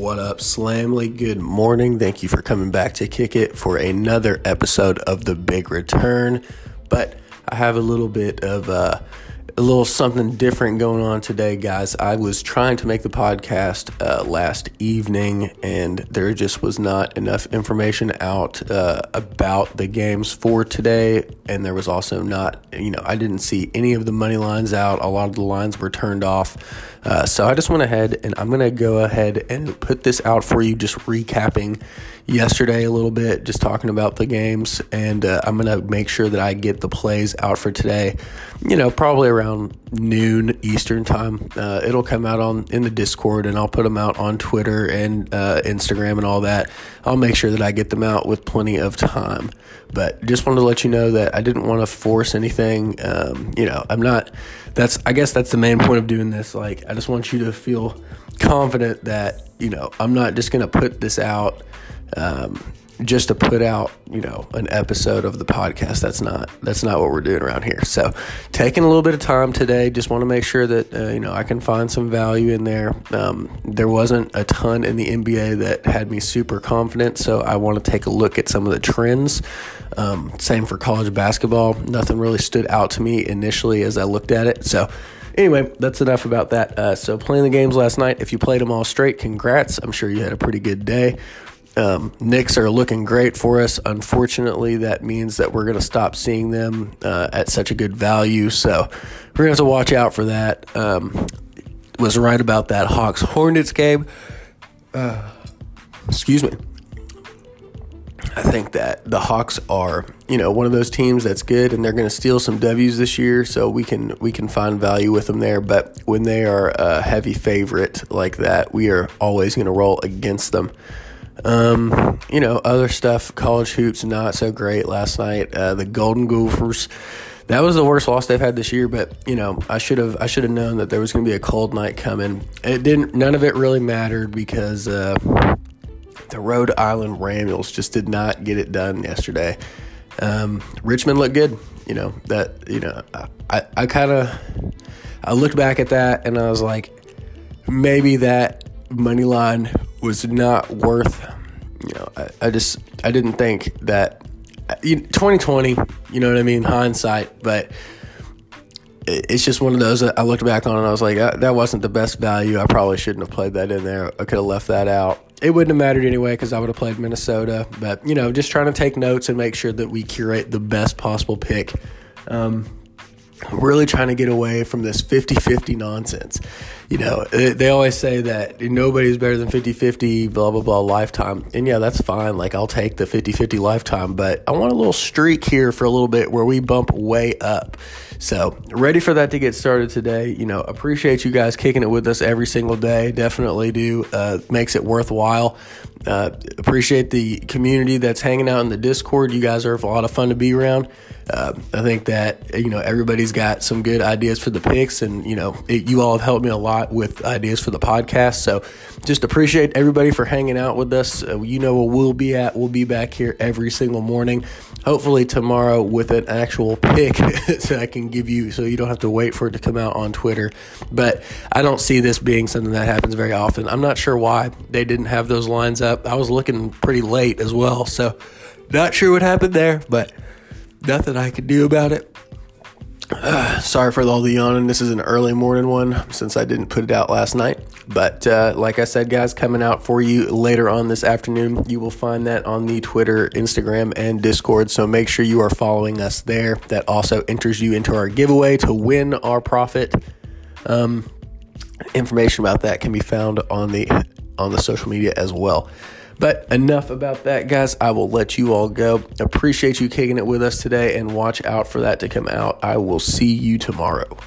What up, Slamly? Good morning. Thank you for coming back to Kick It for another episode of The Big Return. But I have a little bit of uh, a little something different going on today, guys. I was trying to make the podcast uh, last evening, and there just was not enough information out uh, about the games for today. And there was also not, you know, I didn't see any of the money lines out. A lot of the lines were turned off. Uh, so I just went ahead and I'm going to go ahead and put this out for you, just recapping yesterday a little bit, just talking about the games. And uh, I'm to make sure that I get the plays out for today, you know, probably around noon Eastern time. Uh, it'll come out on in the Discord and I'll put them out on Twitter and uh, Instagram and all that. I'll make sure that I get them out with plenty of time. But just wanted to let you know that I didn't want to force anything. Um, you know, I'm not. That's I guess that's the main point of doing this. Like, I just want you to feel confident that you know I'm not just gonna put this out. Um, just to put out, you know, an episode of the podcast. That's not that's not what we're doing around here. So, taking a little bit of time today, just want to make sure that uh, you know I can find some value in there. Um, there wasn't a ton in the NBA that had me super confident, so I want to take a look at some of the trends. Um, same for college basketball. Nothing really stood out to me initially as I looked at it. So. Anyway, that's enough about that. Uh, so, playing the games last night, if you played them all straight, congrats. I'm sure you had a pretty good day. Um, Knicks are looking great for us. Unfortunately, that means that we're going to stop seeing them uh, at such a good value. So we're going to have to watch out for that. Um, was right about that Hawks Hornets game. Uh, excuse me. I think that the Hawks are, you know, one of those teams that's good, and they're going to steal some W's this year, so we can we can find value with them there. But when they are a heavy favorite like that, we are always going to roll against them. Um, you know, other stuff, college hoops, not so great last night. Uh, the Golden Gophers, that was the worst loss they've had this year. But you know, I should have I should have known that there was going to be a cold night coming. It didn't. None of it really mattered because uh, the Rhode Island Ramblers just did not get it done yesterday. Um, Richmond looked good. You know that. You know, I I kind of I looked back at that and I was like, maybe that money line was not worth. You know, I, I just I didn't think that 2020. You know what I mean? Hindsight, but it's just one of those that I looked back on and I was like, that, wasn't the best value. I probably shouldn't have played that in there. I could have left that out. It wouldn't have mattered anyway because I would have played Minnesota. But, you know, just trying to take notes and make sure that we curate the best possible pick. Um, really trying to get away from this 50 50 nonsense. You know, they always say that nobody's better than 50 50, blah, blah, blah, lifetime. And yeah, that's fine. Like, I'll take the 50 50 lifetime, but I want a little streak here for a little bit where we bump way up. So, ready for that to get started today. You know, appreciate you guys kicking it with us every single day. Definitely do. Uh, makes it worthwhile. Uh, appreciate the community that's hanging out in the Discord. You guys are a lot of fun to be around. Uh, I think that you know everybody's got some good ideas for the picks, and you know it, you all have helped me a lot with ideas for the podcast. So just appreciate everybody for hanging out with us. Uh, you know where we'll be at. We'll be back here every single morning. Hopefully tomorrow with an actual pick so I can give you, so you don't have to wait for it to come out on Twitter. But I don't see this being something that happens very often. I'm not sure why they didn't have those lines up. I was looking pretty late as well, so not sure what happened there, but nothing I could do about it. Uh, sorry for all the yawning. This is an early morning one since I didn't put it out last night. But uh, like I said, guys, coming out for you later on this afternoon. You will find that on the Twitter, Instagram, and Discord. So make sure you are following us there. That also enters you into our giveaway to win our profit. Um, information about that can be found on the on the social media as well. But enough about that, guys. I will let you all go. Appreciate you kicking it with us today and watch out for that to come out. I will see you tomorrow.